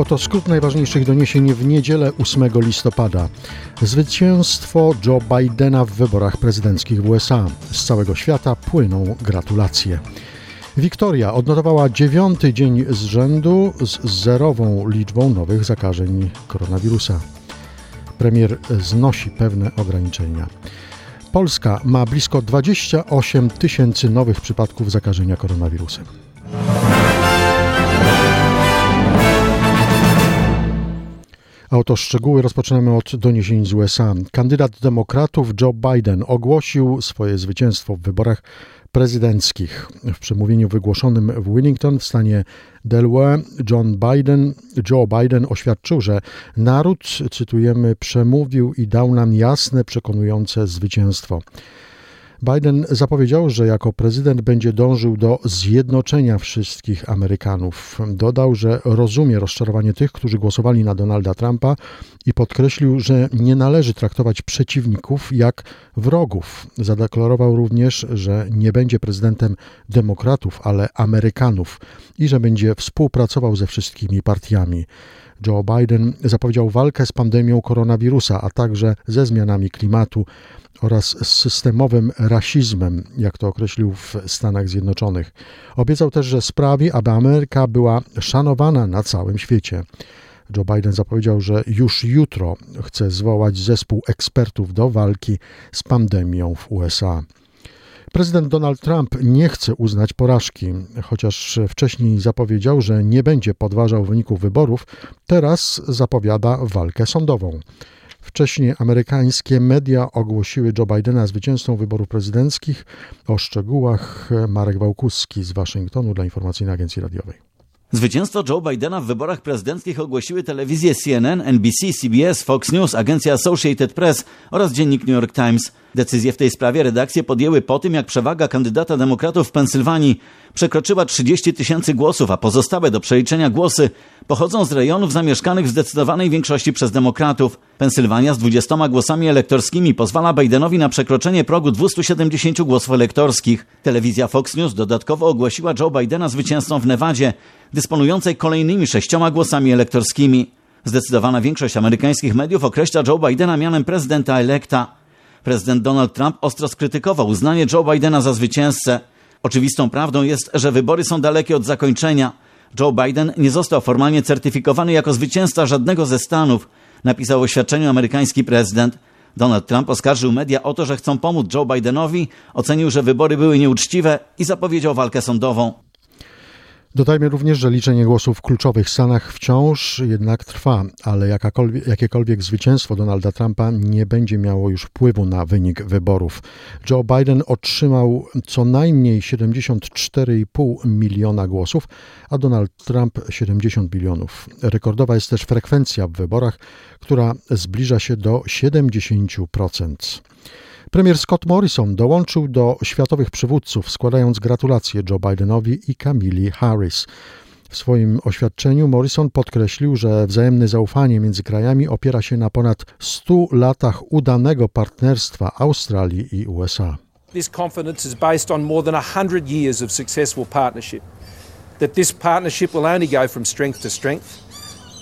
Oto skrót najważniejszych doniesień w niedzielę 8 listopada. Zwycięstwo Joe Bidena w wyborach prezydenckich w USA. Z całego świata płyną gratulacje. Wiktoria odnotowała dziewiąty dzień z rzędu z zerową liczbą nowych zakażeń koronawirusa. Premier znosi pewne ograniczenia. Polska ma blisko 28 tysięcy nowych przypadków zakażenia koronawirusem. A oto szczegóły rozpoczynamy od doniesień z USA. Kandydat demokratów Joe Biden ogłosił swoje zwycięstwo w wyborach prezydenckich. W przemówieniu wygłoszonym w Winnington w stanie Delaware John Biden, Joe Biden oświadczył, że naród, cytujemy, przemówił i dał nam jasne, przekonujące zwycięstwo. Biden zapowiedział, że jako prezydent będzie dążył do zjednoczenia wszystkich Amerykanów. Dodał, że rozumie rozczarowanie tych, którzy głosowali na Donalda Trumpa i podkreślił, że nie należy traktować przeciwników jak wrogów. Zadeklarował również, że nie będzie prezydentem demokratów, ale Amerykanów i że będzie współpracował ze wszystkimi partiami. Joe Biden zapowiedział walkę z pandemią koronawirusa, a także ze zmianami klimatu oraz z systemowym rasizmem, jak to określił w Stanach Zjednoczonych. Obiecał też, że sprawi, aby Ameryka była szanowana na całym świecie. Joe Biden zapowiedział, że już jutro chce zwołać zespół ekspertów do walki z pandemią w USA. Prezydent Donald Trump nie chce uznać porażki, chociaż wcześniej zapowiedział, że nie będzie podważał wyników wyborów, teraz zapowiada walkę sądową. Wcześniej amerykańskie media ogłosiły Joe Bidena zwycięzcą wyborów prezydenckich. O szczegółach Marek Wałkuski z Waszyngtonu dla Informacyjnej Agencji Radiowej. Zwycięstwo Joe Bidena w wyborach prezydenckich ogłosiły telewizje CNN, NBC, CBS, Fox News, agencja Associated Press oraz dziennik New York Times. Decyzję w tej sprawie redakcje podjęły po tym, jak przewaga kandydata demokratów w Pensylwanii przekroczyła 30 tysięcy głosów, a pozostałe do przeliczenia głosy pochodzą z rejonów zamieszkanych w zdecydowanej większości przez demokratów. Pensylwania z 20 głosami elektorskimi pozwala Bidenowi na przekroczenie progu 270 głosów elektorskich. Telewizja Fox News dodatkowo ogłosiła Joe Bidena zwycięzcą w Nevadzie, dysponującej kolejnymi sześcioma głosami elektorskimi. Zdecydowana większość amerykańskich mediów określa Joe Bidena mianem prezydenta elekta. Prezydent Donald Trump ostro skrytykował uznanie Joe Bidena za zwycięzcę. Oczywistą prawdą jest, że wybory są dalekie od zakończenia. Joe Biden nie został formalnie certyfikowany jako zwycięzca żadnego ze stanów, napisał w oświadczeniu amerykański prezydent. Donald Trump oskarżył media o to, że chcą pomóc Joe Bidenowi, ocenił, że wybory były nieuczciwe i zapowiedział walkę sądową. Dodajmy również, że liczenie głosów w kluczowych stanach wciąż jednak trwa, ale jakiekolwiek zwycięstwo Donalda Trumpa nie będzie miało już wpływu na wynik wyborów. Joe Biden otrzymał co najmniej 74,5 miliona głosów, a Donald Trump 70 milionów. Rekordowa jest też frekwencja w wyborach, która zbliża się do 70%. Premier Scott Morrison dołączył do światowych przywódców, składając gratulacje Joe Bidenowi i Kamili Harris. W swoim oświadczeniu Morrison podkreślił, że wzajemne zaufanie między krajami opiera się na ponad 100 latach udanego partnerstwa Australii i USA. This confidence is based on more than 100 years of successful partnership. That this partnership will only go from strength to strength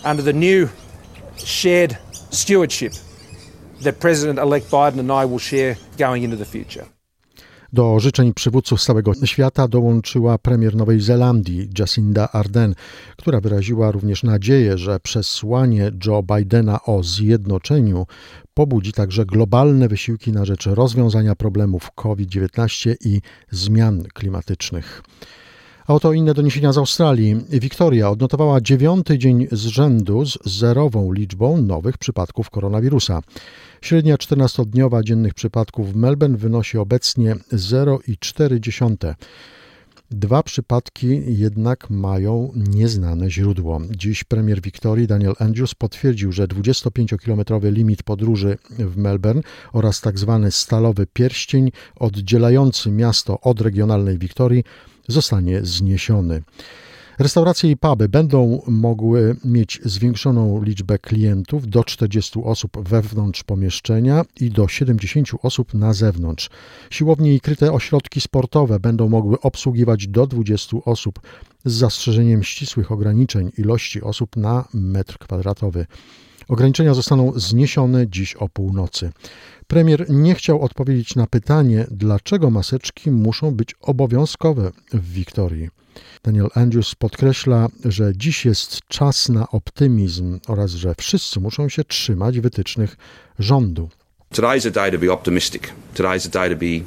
under the new shared stewardship that President-elect Biden and I will share going into the future. Do życzeń przywódców całego świata dołączyła premier Nowej Zelandii Jacinda Ardern, która wyraziła również nadzieję, że przesłanie Joe Bidena o zjednoczeniu pobudzi także globalne wysiłki na rzecz rozwiązania problemów COVID-19 i zmian klimatycznych. A oto inne doniesienia z Australii. Wiktoria odnotowała dziewiąty dzień z rzędu z zerową liczbą nowych przypadków koronawirusa. Średnia 14-dniowa dziennych przypadków w Melbourne wynosi obecnie 0,4. Dwa przypadki jednak mają nieznane źródło. Dziś premier Wiktorii Daniel Andrews potwierdził, że 25-kilometrowy limit podróży w Melbourne oraz tzw. Tak stalowy pierścień oddzielający miasto od regionalnej Wiktorii zostanie zniesiony. Restauracje i puby będą mogły mieć zwiększoną liczbę klientów do 40 osób wewnątrz pomieszczenia i do 70 osób na zewnątrz. Siłownie i kryte ośrodki sportowe będą mogły obsługiwać do 20 osób z zastrzeżeniem ścisłych ograniczeń ilości osób na metr kwadratowy. Ograniczenia zostaną zniesione dziś o północy. Premier nie chciał odpowiedzieć na pytanie, dlaczego maseczki muszą być obowiązkowe w Wiktorii. Daniel Andrews podkreśla, że dziś jest czas na optymizm oraz że wszyscy muszą się trzymać wytycznych rządu. Today's a day to be optimistic. Today's a day to be,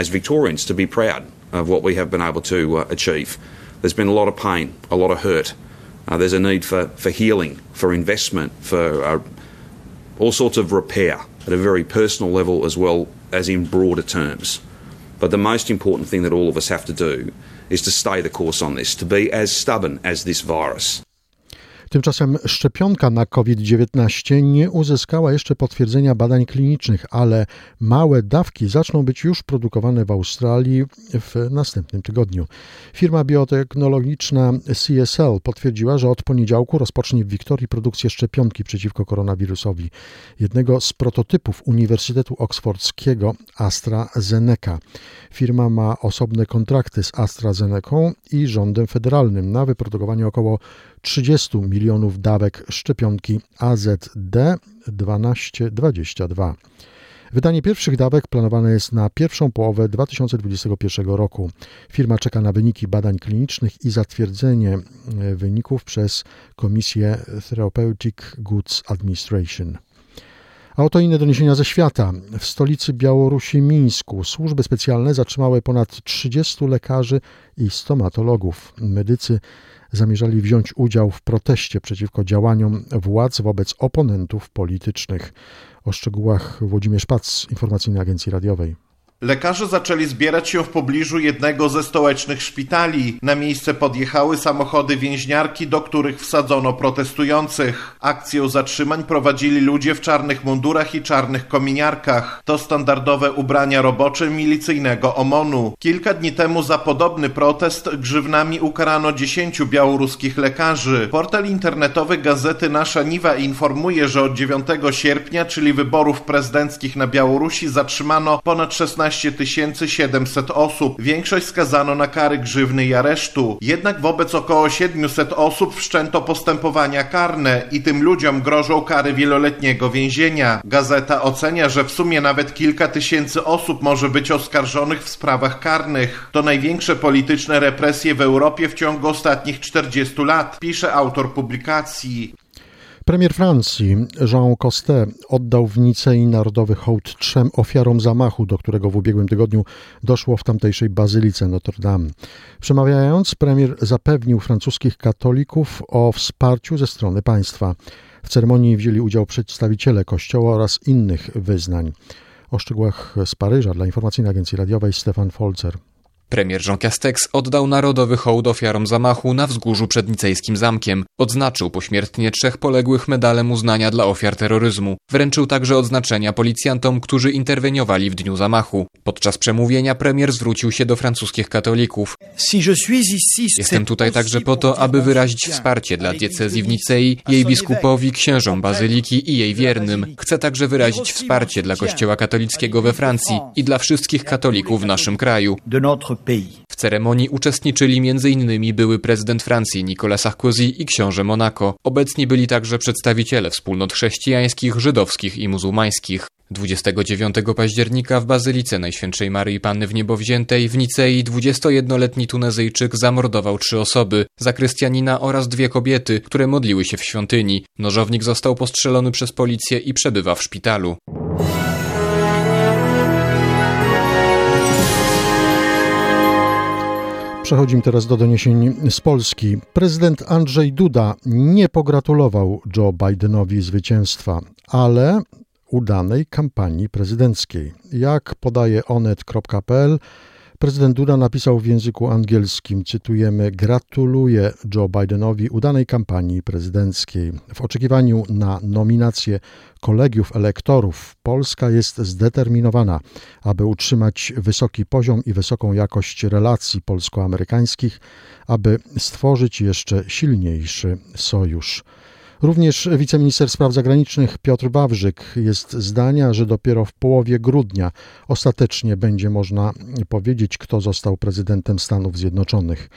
as Victorians, to be proud of what we have been able to uh, achieve. There's been a lot of pain, a lot of hurt. Uh, there's a need for, for healing, for investment, for uh, all sorts of repair at a very personal level as well as in broader terms. But the most important thing that all of us have to do is to stay the course on this, to be as stubborn as this virus. Tymczasem szczepionka na COVID-19 nie uzyskała jeszcze potwierdzenia badań klinicznych, ale małe dawki zaczną być już produkowane w Australii w następnym tygodniu. Firma biotechnologiczna CSL potwierdziła, że od poniedziałku rozpocznie w Wiktorii produkcję szczepionki przeciwko koronawirusowi, jednego z prototypów Uniwersytetu Oksfordzkiego AstraZeneca. Firma ma osobne kontrakty z AstraZeneca i rządem federalnym na wyprodukowanie około 30 milionów dawek szczepionki AZD1222. Wydanie pierwszych dawek planowane jest na pierwszą połowę 2021 roku. Firma czeka na wyniki badań klinicznych i zatwierdzenie e, wyników przez Komisję Therapeutic Goods Administration. A oto inne doniesienia ze świata. W stolicy Białorusi Mińsku służby specjalne zatrzymały ponad 30 lekarzy i stomatologów. Medycy zamierzali wziąć udział w proteście przeciwko działaniom władz wobec oponentów politycznych. O szczegółach Włodzimierz Pac, Informacyjnej Agencji Radiowej. Lekarze zaczęli zbierać się w pobliżu jednego ze stołecznych szpitali. Na miejsce podjechały samochody więźniarki, do których wsadzono protestujących. Akcję zatrzymań prowadzili ludzie w czarnych mundurach i czarnych kominiarkach. To standardowe ubrania robocze milicyjnego OMONu. Kilka dni temu za podobny protest grzywnami ukarano dziesięciu białoruskich lekarzy. Portal internetowy gazety Nasza Niwa informuje, że od 9 sierpnia, czyli wyborów prezydenckich na Białorusi, zatrzymano ponad 16 15 700 osób. Większość skazano na kary grzywny i aresztu. Jednak wobec około 700 osób wszczęto postępowania karne i tym ludziom grożą kary wieloletniego więzienia. Gazeta ocenia, że w sumie nawet kilka tysięcy osób może być oskarżonych w sprawach karnych. To największe polityczne represje w Europie w ciągu ostatnich 40 lat, pisze autor publikacji. Premier Francji Jean Costet oddał w Nicei narodowy hołd trzem ofiarom zamachu, do którego w ubiegłym tygodniu doszło w tamtejszej bazylice Notre Dame. Przemawiając, premier zapewnił francuskich katolików o wsparciu ze strony państwa. W ceremonii wzięli udział przedstawiciele kościoła oraz innych wyznań. O szczegółach z Paryża dla Informacyjnej Agencji Radiowej Stefan Folzer. Premier Jean Castex oddał narodowy hołd ofiarom zamachu na wzgórzu przed nicejskim zamkiem. Odznaczył pośmiertnie trzech poległych medalem uznania dla ofiar terroryzmu. Wręczył także odznaczenia policjantom, którzy interweniowali w dniu zamachu. Podczas przemówienia premier zwrócił się do francuskich katolików. Jestem tutaj także po to, aby wyrazić wsparcie dla diecezji w Nicei, jej biskupowi, księżom bazyliki i jej wiernym. Chcę także wyrazić wsparcie dla kościoła katolickiego we Francji i dla wszystkich katolików w naszym kraju. W ceremonii uczestniczyli m.in. były prezydent Francji Nicolas Sarkozy i książę Monaco. Obecni byli także przedstawiciele wspólnot chrześcijańskich, żydowskich i muzułmańskich. 29 października w Bazylice Najświętszej Maryi Panny w Niebowziętej w Nicei 21-letni Tunezyjczyk zamordował trzy osoby, zakrystianina oraz dwie kobiety, które modliły się w świątyni. Nożownik został postrzelony przez policję i przebywa w szpitalu. Przechodzimy teraz do doniesień z Polski. Prezydent Andrzej Duda nie pogratulował Joe Bidenowi zwycięstwa, ale udanej kampanii prezydenckiej. Jak podaje onet.pl, Prezydent Duda napisał w języku angielskim, cytujemy, gratuluję Joe Bidenowi udanej kampanii prezydenckiej. W oczekiwaniu na nominację kolegiów elektorów Polska jest zdeterminowana, aby utrzymać wysoki poziom i wysoką jakość relacji polsko-amerykańskich, aby stworzyć jeszcze silniejszy sojusz. Również wiceminister spraw zagranicznych Piotr Wawrzyk jest zdania, że dopiero w połowie grudnia ostatecznie będzie można powiedzieć, kto został prezydentem Stanów Zjednoczonych.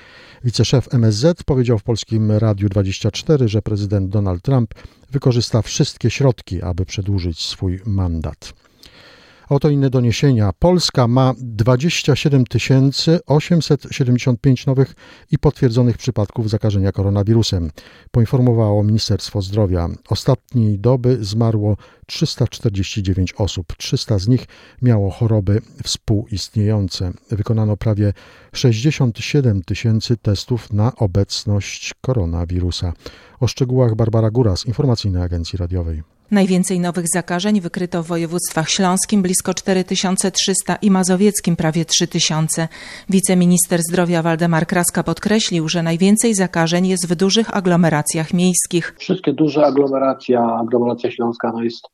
Wiceszef MSZ powiedział w polskim Radiu 24, że prezydent Donald Trump wykorzysta wszystkie środki, aby przedłużyć swój mandat. Oto inne doniesienia. Polska ma 27 875 nowych i potwierdzonych przypadków zakażenia koronawirusem, poinformowało Ministerstwo Zdrowia. Ostatniej doby zmarło 349 osób. 300 z nich miało choroby współistniejące. Wykonano prawie 67 tysięcy testów na obecność koronawirusa. O szczegółach Barbara Góras, Informacyjnej Agencji Radiowej. Najwięcej nowych zakażeń wykryto w województwach śląskim blisko 4300 i mazowieckim prawie 3000. Wiceminister zdrowia Waldemar Kraska podkreślił, że najwięcej zakażeń jest w dużych aglomeracjach miejskich. Wszystkie duże aglomeracja, aglomeracja śląska no jest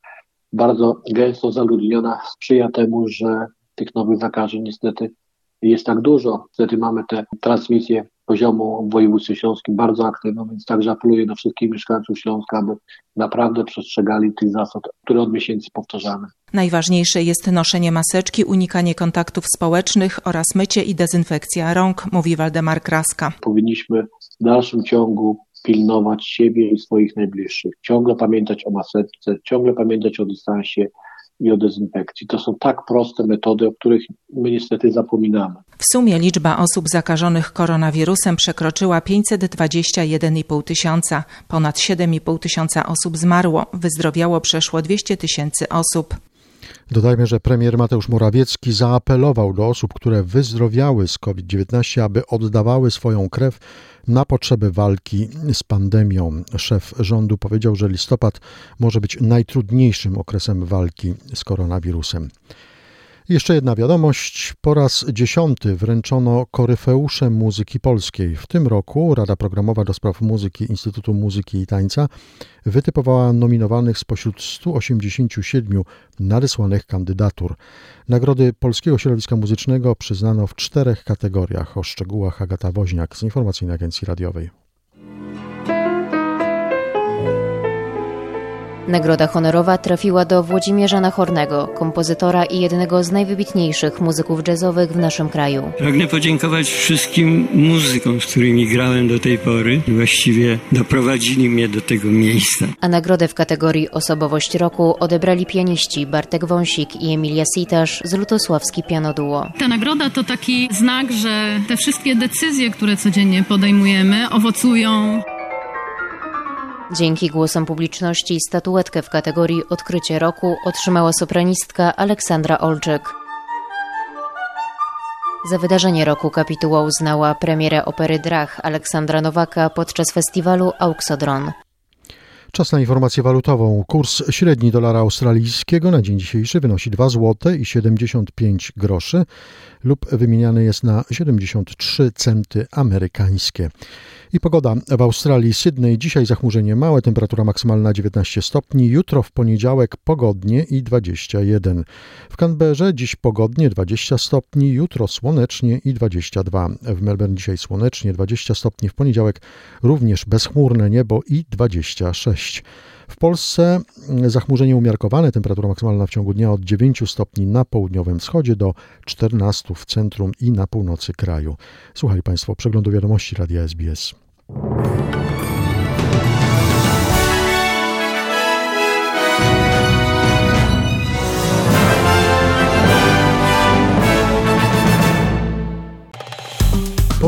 bardzo gęsto zaludniona, sprzyja temu, że tych nowych zakażeń niestety jest tak dużo. Wtedy mamy te transmisje poziomu w województwie śląskim bardzo aktywną, więc także apeluję do wszystkich mieszkańców Śląska, aby naprawdę przestrzegali tych zasad, które od miesięcy powtarzamy. Najważniejsze jest noszenie maseczki, unikanie kontaktów społecznych oraz mycie i dezynfekcja rąk, mówi Waldemar Kraska. Powinniśmy w dalszym ciągu pilnować siebie i swoich najbliższych, ciągle pamiętać o maseczce, ciągle pamiętać o dystansie, i o dezynfekcji. To są tak proste metody, o których my niestety zapominamy. W sumie liczba osób zakażonych koronawirusem przekroczyła 521,5 tysiąca. Ponad 7,5 tysiąca osób zmarło. Wyzdrowiało przeszło 200 tysięcy osób. Dodajmy, że premier Mateusz Morawiecki zaapelował do osób, które wyzdrowiały z COVID-19, aby oddawały swoją krew na potrzeby walki z pandemią. Szef rządu powiedział, że listopad może być najtrudniejszym okresem walki z koronawirusem. Jeszcze jedna wiadomość. Po raz dziesiąty wręczono koryfeusze muzyki polskiej. W tym roku Rada Programowa do Spraw Muzyki Instytutu Muzyki i Tańca wytypowała nominowanych spośród 187 nadesłanych kandydatur. Nagrody Polskiego Środowiska Muzycznego przyznano w czterech kategoriach. O szczegółach Agata Woźniak z Informacyjnej Agencji Radiowej. Nagroda honorowa trafiła do Włodzimierza Nachornego, kompozytora i jednego z najwybitniejszych muzyków jazzowych w naszym kraju. Pragnę podziękować wszystkim muzykom, z którymi grałem do tej pory. Właściwie doprowadzili mnie do tego miejsca. A nagrodę w kategorii Osobowość Roku odebrali pianiści Bartek Wąsik i Emilia Sitasz z Lutosławski Piano Duo. Ta nagroda to taki znak, że te wszystkie decyzje, które codziennie podejmujemy, owocują Dzięki głosom publiczności statuetkę w kategorii Odkrycie Roku otrzymała sopranistka Aleksandra Olczyk. Za wydarzenie roku kapituła uznała premierę opery Drach Aleksandra Nowaka podczas festiwalu Auxodron. Czas na informację walutową. Kurs średni dolara australijskiego na dzień dzisiejszy wynosi 2 zł i 75 groszy lub wymieniany jest na 73 centy amerykańskie. I pogoda w Australii, Sydney. Dzisiaj zachmurzenie małe, temperatura maksymalna 19 stopni. Jutro w poniedziałek pogodnie i 21. W Canberrze dziś pogodnie 20 stopni, jutro słonecznie i 22. W Melbourne dzisiaj słonecznie 20 stopni, w poniedziałek również bezchmurne niebo i 26. W Polsce zachmurzenie umiarkowane, temperatura maksymalna w ciągu dnia od 9 stopni na południowym wschodzie do 14 w centrum i na północy kraju. Słuchali Państwo przeglądu wiadomości Radia SBS.